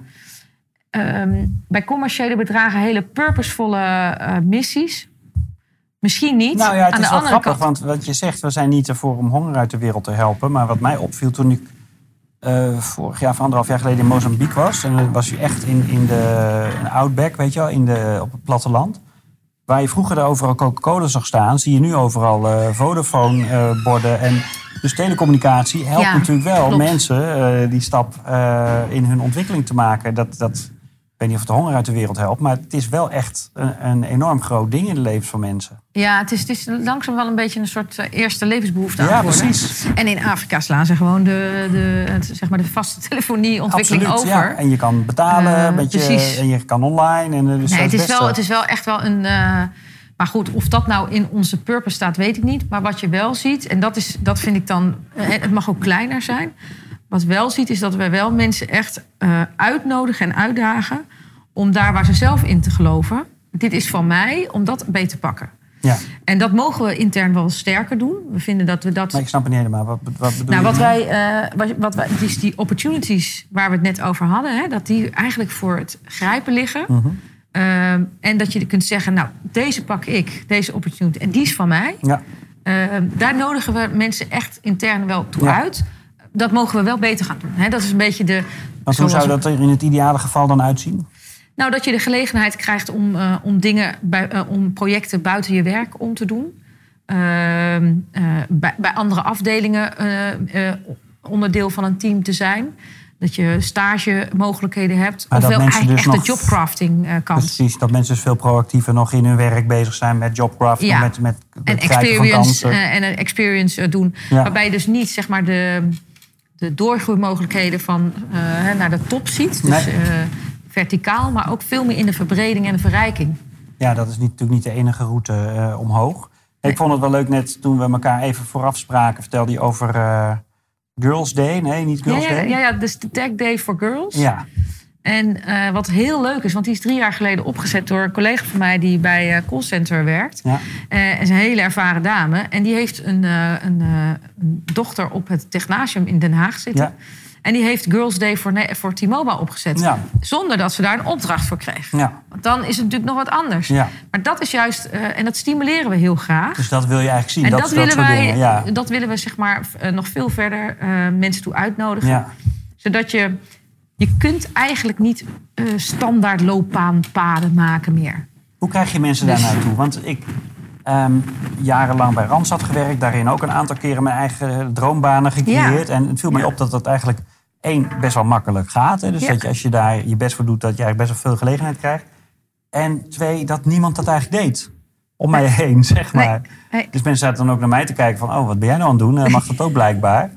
Um, bij commerciële bedragen hele purposevolle uh, missies. Misschien niet. Nou ja, het Aan is wel grappig, kant. want wat je zegt, we zijn niet ervoor om honger uit de wereld te helpen. Maar wat mij opviel toen ik uh, vorig jaar of anderhalf jaar geleden in Mozambique was. En dan was u echt in, in de in Outback, weet je wel, in de, op het platteland. Waar je vroeger er overal Coca-Cola zag staan, zie je nu overal uh, Vodafone-borden. en dus telecommunicatie helpt Ja, natuurlijk wel klopt. mensen die stap in hun ontwikkeling te maken. Dat, dat, weet niet of het de honger uit de wereld helpt, maar het is wel echt een, een enorm groot ding in de levens van mensen. Ja, het is, het is langzaam wel een beetje een soort eh, eerste levensbehoefte aan Ja, precies. En in Afrika slaan ze gewoon de, de, het, zeg maar de vaste <laughs> telefonieontwikkeling Absoluut, over. ja. En je kan betalen, Eh, precies. en je kan online. En, eh, dus Nee, het, is wel, het is wel echt wel een. maar goed, of dat nou in onze purpose staat, weet ik niet. Maar wat je wel ziet, en dat, is, dat vind ik dan. Het mag ook kleiner zijn. Wat wel ziet, is dat we wel mensen echt eh, uitnodigen en uitdagen. om daar waar ze zelf in te geloven. Dit is van mij, om dat beter te pakken. Ja, En dat mogen we intern wel sterker doen. We vinden dat we dat. maar ik snap het niet helemaal. Wat, wat bedoel Nou, je wat daarmee? wij, eh, wat, wat wij, die, die opportunities waar we het net over hadden, hè, dat die eigenlijk voor het grijpen liggen. Mhm. Ehm, en dat je kunt zeggen, nou, deze pak ik, deze opportunity, en die is van mij. Ja, daar nodigen we mensen echt intern wel toe Ja. uit. Dat mogen we wel beter gaan doen. Hè? Dat is een beetje de. want hoe zou dat er in het ideale geval dan uitzien? Nou, dat je de gelegenheid krijgt om, eh, om dingen, bij, eh, om projecten buiten je werk om te doen. Ehm, eh, bij, bij andere afdelingen onderdeel van een team te zijn. Dat je stagemogelijkheden hebt. Maar mensen eigenlijk dus echt de jobcrafting kant. Precies, dat mensen dus veel proactiever nog in hun werk bezig zijn met jobcraft. Ja. Met, met en van experience, eh, en een experience doen. Ja. Waarbij je dus niet zeg maar, de, de doorgroeimogelijkheden van, eh, naar de top ziet. Dus Nee. eh, verticaal, maar ook veel meer in de verbreding en de verrijking. Ja, dat is niet, natuurlijk niet de enige route eh, omhoog. Nee. Ik vond het wel leuk net toen we elkaar even vooraf spraken. Vertelde je over Girls Day. Nee, niet Ja, Girls ja, Day. ja, ja, dus de Tech Day for Girls. Ja. En eh, wat heel leuk is, want die is drie jaar geleden opgezet door een collega van mij die bij eh callcenter werkt. Ja. Eh, en is een hele ervaren dame. En die heeft een, een, een dochter op het Technasium in Den Haag zitten. Ja. En die heeft Girls Day voor, voor T-Mobile opgezet. Ja. Zonder dat ze daar een opdracht voor kreeg. ja, Want dan is het natuurlijk nog wat anders. ja. Maar dat is juist, en dat stimuleren we heel graag. Dus dat wil je eigenlijk zien. en dat, dat, dat willen soort wij, dingen. Dat willen we zeg maar nog veel verder mensen toe uitnodigen. Ja. Zodat je je kunt eigenlijk niet uh, standaard loopbaanpaden maken meer. Hoe krijg je mensen daar dus- naartoe? Want ik um, jarenlang bij Randstad gewerkt, daarin ook een aantal keren mijn eigen droombanen gecreëerd. En het viel mij op dat dat eigenlijk één best wel makkelijk gaat. Hè? Dus dat je, als je daar je best voor doet, dat je eigenlijk best wel veel gelegenheid krijgt. En twee, dat niemand dat eigenlijk deed. Om mij heen, zeg maar. Dus mensen zaten dan ook naar mij te kijken van... oh, wat ben jij nou aan het doen? Mag dat ook blijkbaar?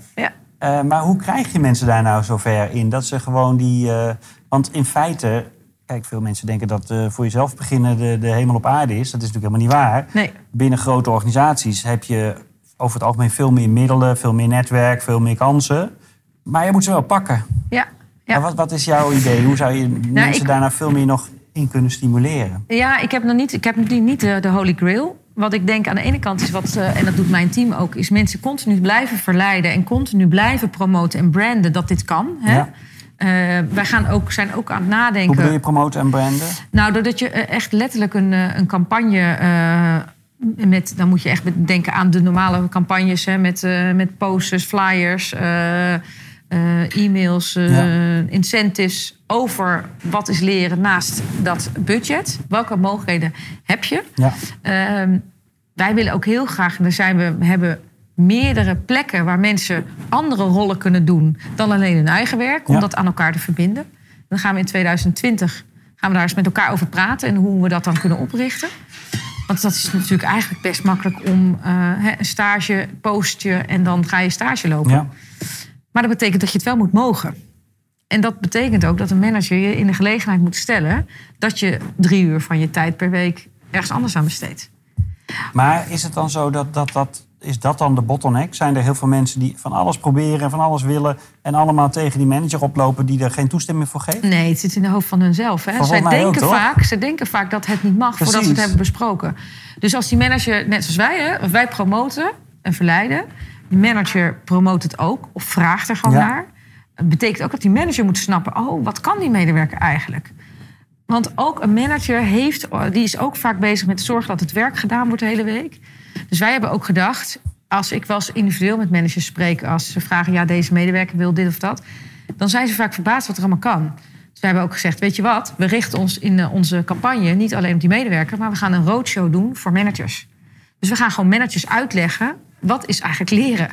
Uh, maar hoe krijg je mensen daar nou zover in? Dat ze gewoon die... Uh, want in feite... Kijk, veel mensen denken dat voor jezelf beginnen de, de hemel op aarde is. Dat is natuurlijk helemaal niet waar. Nee. Binnen grote organisaties heb je over het algemeen veel meer middelen... veel meer netwerk, veel meer kansen. Maar je moet ze wel pakken. Ja. ja. Wat, wat is jouw idee? Hoe zou je nou, mensen ik... daarna veel meer nog in kunnen stimuleren? Ja, ik heb nog niet, ik heb niet de, de holy grail. Wat ik denk aan de ene kant is wat, uh, en dat doet mijn team ook, is mensen continu blijven verleiden en continu blijven promoten en branden dat dit kan. Hè? Ja. Uh, wij gaan ook, zijn ook aan het nadenken. Hoe bedoel je promoten en branden? Nou, doordat je eh, echt letterlijk een, een campagne. Uh, met, dan moet je echt denken aan de normale campagnes hè, met, met posters, flyers. Eh, e-mails, uh, incentives over wat is leren naast dat budget. Welke mogelijkheden heb je? Ja. Ehm, wij willen ook heel graag, en daar zijn we, hebben meerdere plekken waar mensen andere rollen kunnen doen dan alleen hun eigen werk, om dat aan elkaar te verbinden. Dan gaan we in 2020 gaan we daar eens met elkaar over praten en hoe we dat dan kunnen oprichten. Want dat is natuurlijk eigenlijk best makkelijk om uh, een stage post je en dan ga je stage lopen. Ja. Maar dat betekent dat je het wel moet mogen. En dat betekent ook dat een manager je in de gelegenheid moet stellen dat je drie uur van je tijd per week ergens anders aan besteedt. Maar is het dan zo dat, dat, dat is dat dan de bottleneck? Zijn er heel veel mensen die van alles proberen en van alles willen en allemaal tegen die manager oplopen die er geen toestemming voor geeft? Nee, het zit in de hoofd van hunzelf. Hè. Zij, denken vaak, ze denken vaak dat het niet mag voordat ze het hebben besproken. Dus als die manager, net zoals wij, hè, wij promoten en verleiden, manager promoot het ook of vraagt er gewoon naar. Het betekent ook dat die manager moet snappen: oh, wat kan die medewerker eigenlijk? Want ook een manager heeft, die is ook vaak bezig met zorgen dat het werk gedaan wordt de hele week. Dus wij hebben ook gedacht, als ik wel eens individueel met managers spreek, als ze vragen, ja, deze medewerker wil dit of dat, dan zijn ze vaak verbaasd wat er allemaal kan. Dus wij hebben ook gezegd, weet je wat, we richten ons in eh, onze campagne niet alleen op die medewerker, maar we gaan een roadshow doen voor managers. Dus we gaan gewoon managers uitleggen wat is eigenlijk leren?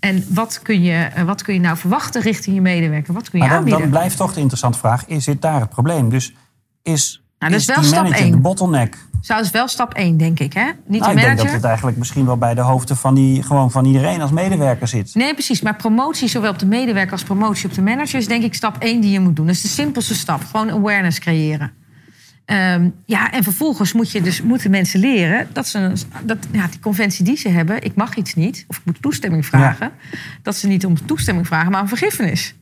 En wat kun je, eh, wat kun je nou verwachten richting je medewerker? Wat kun je maar dan, aanbieden? Dan blijft toch de interessante vraag: is dit daar het probleem? Dus is, nou, is, is wel stap één. de bottleneck? Zou is wel stap 1, denk ik. Hè? Niet nou, de ik denk dat het eigenlijk misschien wel bij de hoofden van, die, gewoon van iedereen als medewerker zit. Nee, precies. Maar promotie, zowel op de medewerker als promotie op de manager, is denk ik stap 1 die je moet doen. Dat is de simpelste stap. Gewoon awareness creëren. Ehm, ja, en vervolgens moet je dus, moeten mensen leren dat ze dat, ja, die conventie die ze hebben, ik mag iets niet, of ik moet toestemming vragen, dat ze niet om toestemming vragen, maar om vergiffenis.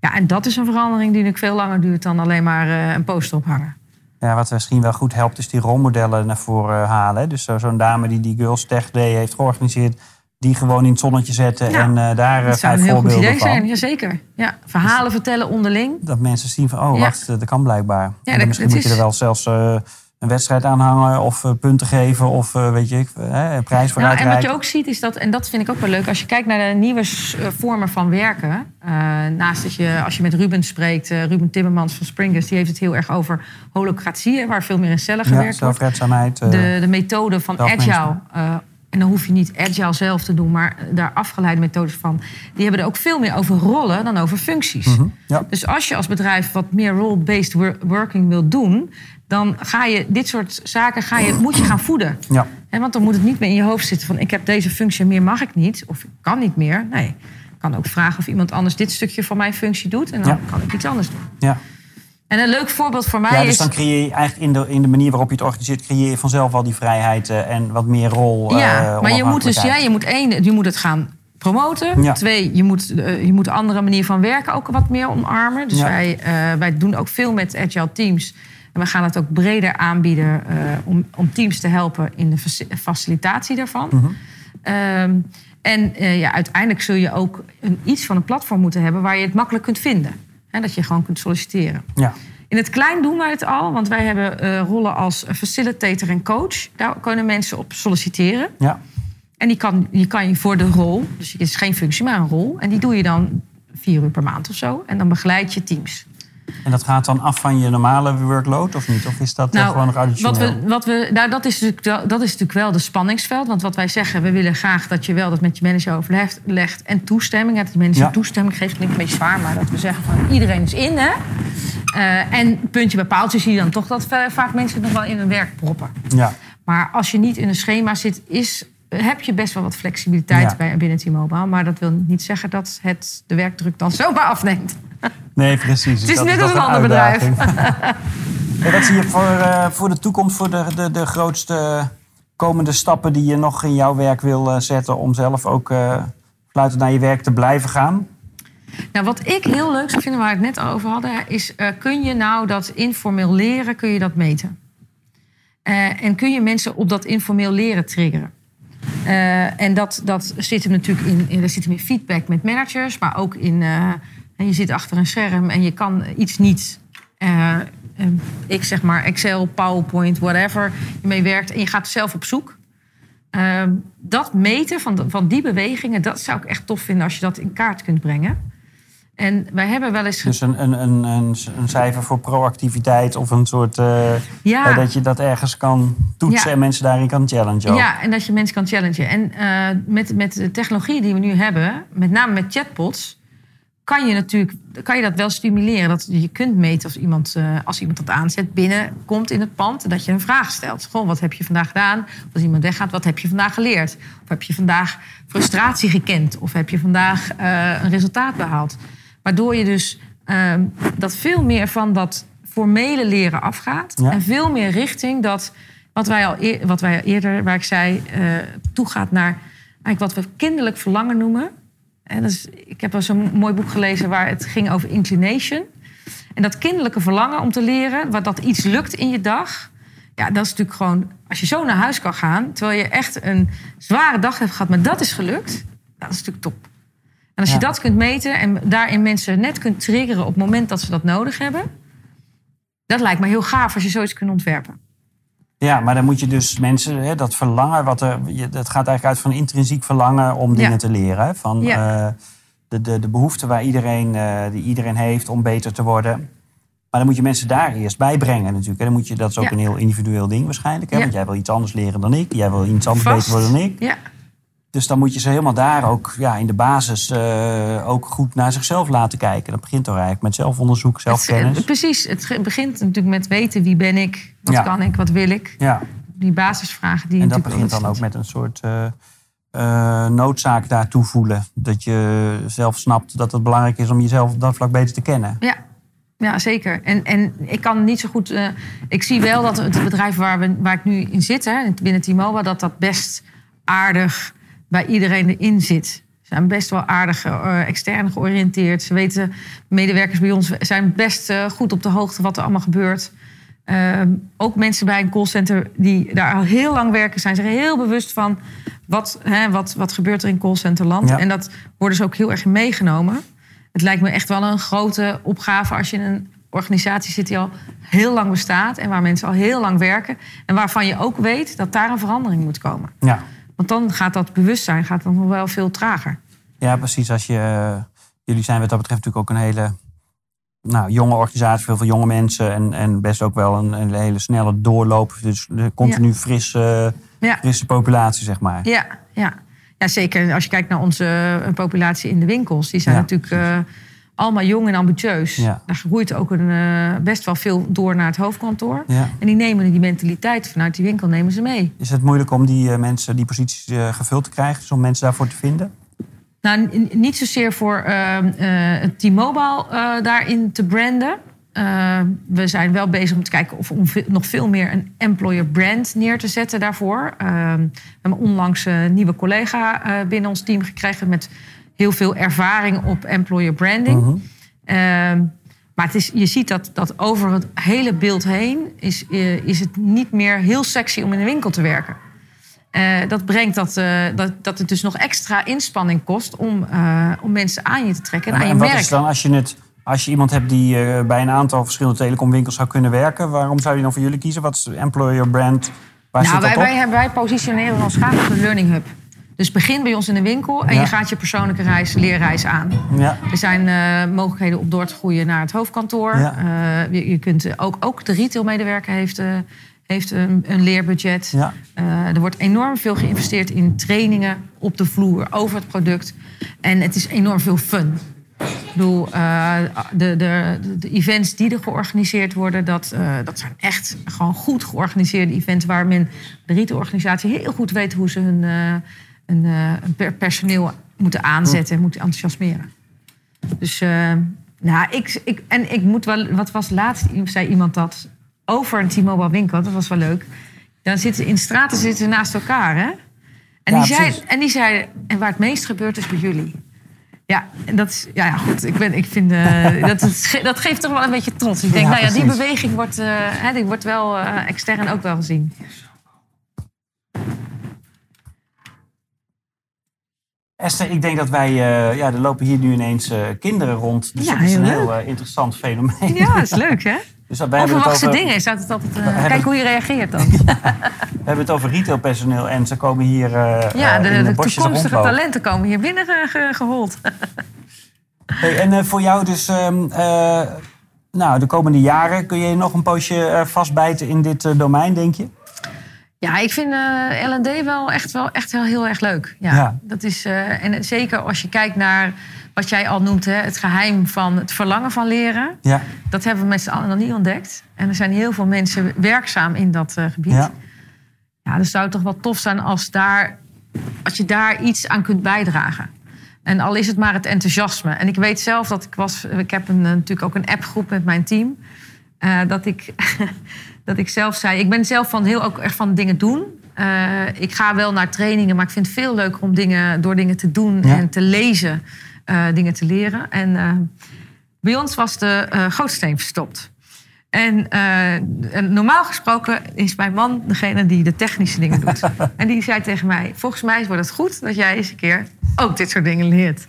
Ja, en dat is een verandering die natuurlijk veel langer duurt dan alleen maar uh, een poster ophangen. Ja, wat misschien wel goed helpt, is die rolmodellen naar voren halen. Dus zo'n dame die die Girls Tech Day heeft georganiseerd, die gewoon in het zonnetje zetten en uh, daar dat vijf voorbeelden van. Dat zou een heel goed idee zijn, jazeker. Ja, verhalen dus vertellen onderling. Dat mensen zien van, oh wacht, dat kan blijkbaar. Ja, dat, misschien moet je er wel zelfs uh, een wedstrijd aanhangen of uh, punten geven of weet je, een prijs voor nou, En wat je ook ziet is dat, en dat vind ik ook wel leuk, als je kijkt naar de nieuwe vormen van werken. naast dat je, als je met Ruben spreekt, Ruben Timmermans van Springers, die heeft het heel erg over holocratie, waar veel meer in cellen gewerkt wordt. zelfredzaamheid. de, de methode van agile en dan hoef je niet agile zelf te doen, maar daar afgeleide methodes van. Die hebben er ook veel meer over rollen dan over functies. Mhm, ja. Dus als je als bedrijf wat meer role-based working wil doen, dan ga je dit soort zaken ga je, moet je gaan voeden. Ja. want dan moet het niet meer in je hoofd zitten van ik heb deze functie, meer mag ik niet of ik kan niet meer. Nee, ik kan ook vragen of iemand anders dit stukje van mijn functie doet en dan kan ik iets anders doen. Ja. En een leuk voorbeeld voor mij ja, dus is... dan creëer je eigenlijk in de, in de manier waarop je het organiseert... creëer je vanzelf al die vrijheid uh, en wat meer rol. Ja, uh, maar je moet dus ja, je moet één, je moet het gaan promoten. Ja. Twee, je moet, uh, je moet een andere manier van werken ook wat meer omarmen. Dus ja. wij, wij doen ook veel met agile teams. En we gaan het ook breder aanbieden om, om teams te helpen in de facilitatie daarvan. Mm -hmm. um, en ja, uiteindelijk zul je ook een, iets van een platform moeten hebben... waar je het makkelijk kunt vinden. Hè, dat je gewoon kunt solliciteren. Ja. In het klein doen wij het al, want wij hebben uh, rollen als facilitator en coach. Daar kunnen mensen op solliciteren. Ja. En die kan, die kan je voor de rol, dus het is geen functie, maar een rol. En die doe je dan vier uur per maand of zo. En dan begeleid je teams. En dat gaat dan af van je normale workload of niet? Of is dat nou, gewoon nog additioneel? Wat we, wat we, nou, dat, is natuurlijk, dat is natuurlijk wel de spanningsveld. Want wat wij zeggen, we willen graag dat je wel dat met je manager overlegt en toestemming. Dat je manager toestemming geeft, klinkt een beetje zwaar. Maar dat we zeggen van iedereen is in, hè. Uh, en puntje bij paaltje zie je dan toch dat vaak mensen nog wel in hun werk proppen. Ja. Maar als je niet in een schema zit, is, heb je best wel wat flexibiliteit bij, binnen T-Mobile. Maar dat wil niet zeggen dat het de werkdruk dan zomaar afneemt. Nee, precies. Het is net als een ander bedrijf. wat zie je voor, uh, voor de toekomst, voor de, de, de grootste komende stappen die je nog in jouw werk wil uh, zetten om zelf ook uh, fluitend naar je werk te blijven gaan? Nou, wat ik heel leuk zou vinden, waar we het net over hadden, is kun je nou dat informeel leren, kun je dat meten? en kun je mensen op dat informeel leren triggeren? en dat, dat zit hem natuurlijk in, in, zit hem in feedback met managers, maar ook in en je zit achter een scherm en je kan iets niet. Uh, ik zeg maar Excel, PowerPoint, whatever. Je mee werkt en je gaat zelf op zoek. Uh, dat meten van, van die bewegingen, dat zou ik echt tof vinden als je dat in kaart kunt brengen. En wij hebben wel eens. Dus een, een, een, een, een cijfer voor proactiviteit of een soort. Uh, ja. dat je dat ergens kan toetsen en mensen daarin kan challengen. Ja, en dat je mensen kan challengen. En met, met de technologie die we nu hebben, met name met chatbots, kan je natuurlijk kan je dat wel stimuleren. Dat je kunt meten of iemand, uh, als iemand dat aanzet, binnenkomt in het pand. Dat je een vraag stelt. Gewoon, wat heb je vandaag gedaan? Of als iemand weggaat, wat heb je vandaag geleerd? Of heb je vandaag frustratie gekend? Of heb je vandaag uh, een resultaat behaald? Waardoor je dus uh, dat veel meer van dat formele leren afgaat. En veel meer richting dat, wat wij al, eer, wat wij eerder, waar ik zei, uh, toe gaat naar eigenlijk wat we kinderlijk verlangen noemen. En dus, ik heb wel zo'n mooi boek gelezen waar het ging over inclination. En dat kinderlijke verlangen om te leren, wat dat iets lukt in je dag. Ja, dat is natuurlijk gewoon, als je zo naar huis kan gaan, terwijl je echt een zware dag hebt gehad, maar dat is gelukt, dat is natuurlijk top. En als je dat kunt meten en daarin mensen net kunt triggeren op het moment dat ze dat nodig hebben, dat lijkt me heel gaaf als je zoiets kunt ontwerpen. Ja, maar dan moet je dus mensen, hè, dat verlangen, wat er, dat gaat eigenlijk uit van intrinsiek verlangen om dingen te leren. Van eh, de, de, de behoefte waar iedereen, uh, die iedereen heeft om beter te worden. Maar dan moet je mensen daar eerst bij brengen natuurlijk. Dan moet je, dat is ook een heel individueel ding waarschijnlijk. Hè? Want jij wil iets anders leren dan ik. Jij wil iets anders beter worden dan ik. Ja. Dus dan moet je ze helemaal daar ook ja, in de basis uh, ook goed naar zichzelf laten kijken. Dat begint toch eigenlijk met zelfonderzoek, zelfkennis. Het, precies, het begint natuurlijk met weten wie ben ik, wat kan ik, wat wil ik. Ja. Die basisvragen die En dat begint dan ook met een soort uh, uh, noodzaak daartoe voelen. Dat je zelf snapt dat het belangrijk is om jezelf op dat vlak beter te kennen. Ja, ja, zeker. En, en ik kan niet zo goed. Uh, ik zie wel dat het bedrijf waar, we, waar ik nu in zit, hè, binnen T-Mobile, dat dat best aardig bij iedereen erin zit. Ze zijn best wel aardig uh, extern georiënteerd. Ze weten, medewerkers bij ons zijn best uh, goed op de hoogte wat er allemaal gebeurt. Uh, ook mensen bij een callcenter die daar al heel lang werken, zijn zich heel bewust van wat, hè, wat, wat gebeurt er in callcenterland. Ja. En dat worden ze ook heel erg meegenomen. Het lijkt me echt wel een grote opgave als je in een organisatie zit die al heel lang bestaat en waar mensen al heel lang werken. En waarvan je ook weet dat daar een verandering moet komen. Ja. Want dan gaat dat bewustzijn gaat dan nog wel veel trager. Ja, precies. Als je, uh, jullie zijn wat dat betreft natuurlijk ook een hele nou, jonge organisatie, veel, veel jonge mensen en, en best ook wel een, een hele snelle doorloop. Dus continu ja. frisse, ja. frisse populatie, zeg maar. Ja, ja. ja, zeker. Als je kijkt naar onze uh, populatie in de winkels, die zijn natuurlijk. Uh, allemaal jong en ambitieus. Ja. Daar groeit ook een, uh, best wel veel door naar het hoofdkantoor. Ja. En die nemen die mentaliteit vanuit die winkel nemen ze mee. Is het moeilijk om die uh, mensen die posities uh, gevuld te krijgen? Dus om mensen daarvoor te vinden? Nou, niet zozeer voor ehm, T-Mobile daarin te branden. we zijn wel bezig om te kijken of om nog veel meer een employer brand neer te zetten daarvoor. Ehm, we hebben onlangs een nieuwe collega binnen ons team gekregen met heel veel ervaring op employer branding. Uh -huh. uh, maar het is, je ziet dat, dat over het hele beeld heen is, uh, is het niet meer heel sexy om in een winkel te werken. Uh, dat brengt dat, uh, dat, dat het dus nog extra inspanning kost om, om mensen aan je te trekken en, en aan je wat merk. is dan als je, het, als je iemand hebt die bij een aantal verschillende telecomwinkels zou kunnen werken, waarom zou je dan voor jullie kiezen? Wat is employer brand? Waar nou, wij, wij, wij, positioneren ons graag op een learning hub. Dus begin bij ons in de winkel en Ja. je gaat je persoonlijke reis, leerreis aan. Ja. Er zijn eh, mogelijkheden om door te groeien naar het hoofdkantoor. Ja. Eh, je, je kunt eh, ook, ook de retailmedewerker heeft, heeft een, een leerbudget. Er wordt enorm veel geïnvesteerd in trainingen op de vloer over het product. En het is enorm veel fun. Ik bedoel, de, de, de events die er georganiseerd worden, dat, dat zijn echt gewoon goed georganiseerde events waar men, de retailorganisatie, heel goed weet hoe ze hun, hun, eh, personeel moeten aanzetten en moeten enthousiasmeren. Dus, eh, nou, ik, ik, en ik moet wel, wat was laatst, zei iemand dat over een T-Mobile winkel, dat was wel leuk. Dan zitten in straten zitten naast elkaar, hè? En, Ja, die zei, en die zei, en waar het meest gebeurt is bij jullie. Ja, en dat is, ja, ja, goed. Ik, ben, ik vind, eh, <laughs> dat, dat geeft toch wel een beetje trots. Ik denk, Ja, nou ja, die beweging wordt, hè, die wordt wel extern ook wel gezien. Esther, ik denk dat wij, eh, ja, er lopen hier nu ineens eh, kinderen rond. Dus Ja, dat is een heel eh, interessant fenomeen. Ja, dat is leuk, hè? <laughs> Dus wij het Onverwachte over, dingen is altijd altijd... eh, hebben- kijk hoe je reageert dan. <laughs> we hebben het over retailpersoneel en ze komen hier <laughs> Ja, de, in de, toekomstige talenten komen hier binnen ge- gehold. Hey, en voor jou dus, ehm, eh, nou, de komende jaren, kun je nog een poosje vastbijten in dit domein, denk je? Ja, ik vind eh L&D wel echt, wel echt heel, heel erg leuk. Ja, Ja. Dat is, eh, en zeker als je kijkt naar wat jij al noemt, hè, het geheim van het verlangen van leren. Ja. Dat hebben we met z'n allen nog niet ontdekt. En er zijn heel veel mensen werkzaam in dat eh, gebied. Ja. Ja, dus zou het toch wel tof zijn als, daar, als je daar iets aan kunt bijdragen. En al is het maar het enthousiasme. En ik weet zelf dat ik was... Ik heb een, natuurlijk ook een appgroep met mijn team. dat, ik, <laughs> dat ik zelf zei... Ik ben zelf van heel ook echt van dingen doen. Eh, ik ga wel naar trainingen, maar ik vind het veel leuker om dingen, door dingen te doen Ja. en te lezen, eh, dingen te leren. En eh, bij ons was de gootsteen verstopt. En, en normaal gesproken is mijn man degene die de technische dingen doet. <laughs> en die zei tegen mij: Volgens mij wordt het goed dat jij eens een keer ook dit soort dingen leert.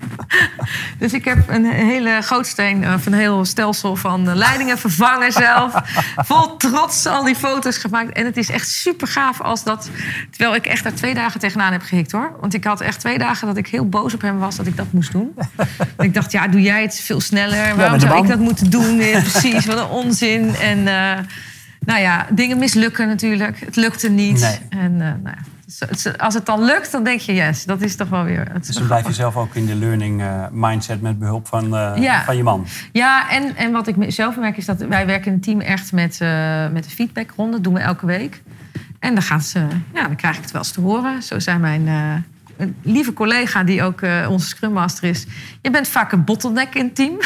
<laughs> dus ik heb een hele gootsteen, of een heel stelsel van eh, leidingen vervangen zelf. <laughs> Vol trots al die foto's gemaakt. En het is echt super gaaf als dat. Terwijl ik echt daar twee dagen tegenaan heb gehikt hoor. Want ik had echt twee dagen dat ik heel boos op hem was dat ik dat moest doen. En <laughs> ik dacht, ja, doe jij het veel sneller? Waarom zou ik dat moeten doen? Ja, precies, wat een onzin. En eh, nou ja, dingen mislukken natuurlijk. Het lukte niet. Nee. En eh, nou ja, als het dan lukt, dan denk je, yes, dat is toch wel weer... Het Dus dan blijf je zelf ook in de learning eh, mindset met behulp van, eh, Ja. van je man. Ja, en, en wat ik zelf merk is dat wij werken in een team echt met, eh met een feedbackronde. Dat doen we elke week. En dan, gaat ze, ja, dan krijg ik het wel eens te horen. Zo zei mijn een lieve collega, die ook onze Scrum Master is... je bent vaak een bottleneck in het team.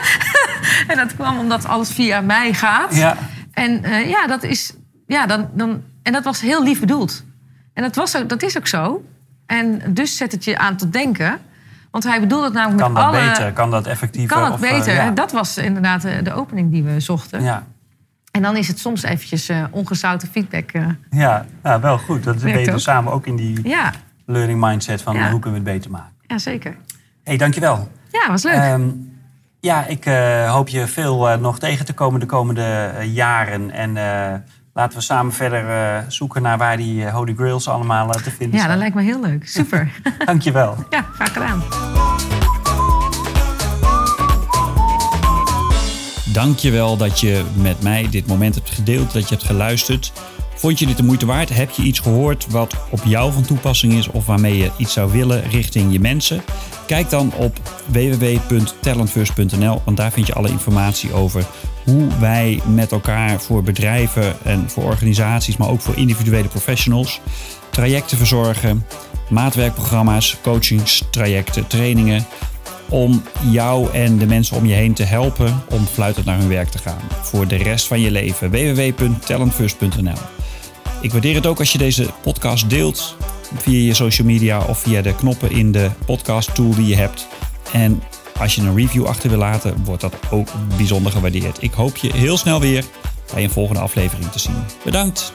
<laughs> en dat kwam omdat alles via mij gaat. Ja. En ja, dat is... Ja, dan, dan, en dat was heel lief bedoeld. En dat, was ook, dat is ook zo. En dus zet het je aan tot denken. Want hij bedoelde het namelijk Kan met dat alle... beter? Kan dat effectiever? Kan het Of, eh, beter? ja. Dat was inderdaad de, de opening die we zochten. Ja. En dan is het soms eventjes eh, ongezouten feedback. eh. Ja, ja, wel goed. Dat dus ook. samen ook in die ja, learning mindset van Ja. eh, hoe kunnen we het beter maken. ja, zeker. Hé, hey, dankjewel. Ja, was leuk. Ehm, ja, ik eh, hoop je veel eh, nog tegen te komen de komende eh, jaren. En eh, laten we samen verder eh, zoeken naar waar die eh, Holy Grails allemaal eh, te vinden ja, dat zijn. lijkt me heel leuk. <laughs> Super. Dankjewel. ja, graag gedaan. Dankjewel dat je met mij dit moment hebt gedeeld, dat je hebt geluisterd. Vond je dit de moeite waard? Heb je iets gehoord wat op jou van toepassing is of waarmee je iets zou willen richting je mensen? Kijk dan op www.talentfirst.nl, want daar vind je alle informatie over hoe wij met elkaar voor bedrijven en voor organisaties, maar ook voor individuele professionals, trajecten verzorgen, maatwerkprogramma's, coachingstrajecten, trainingen om jou en de mensen om je heen te helpen om fluitend naar hun werk te gaan. Voor de rest van je leven. www.talentfirst.nl Ik waardeer het ook als je deze podcast deelt via je social media of via de knoppen in de podcast tool die je hebt. En als je een review achter wil laten, wordt dat ook bijzonder gewaardeerd. Ik hoop je heel snel weer bij een volgende aflevering te zien. Bedankt!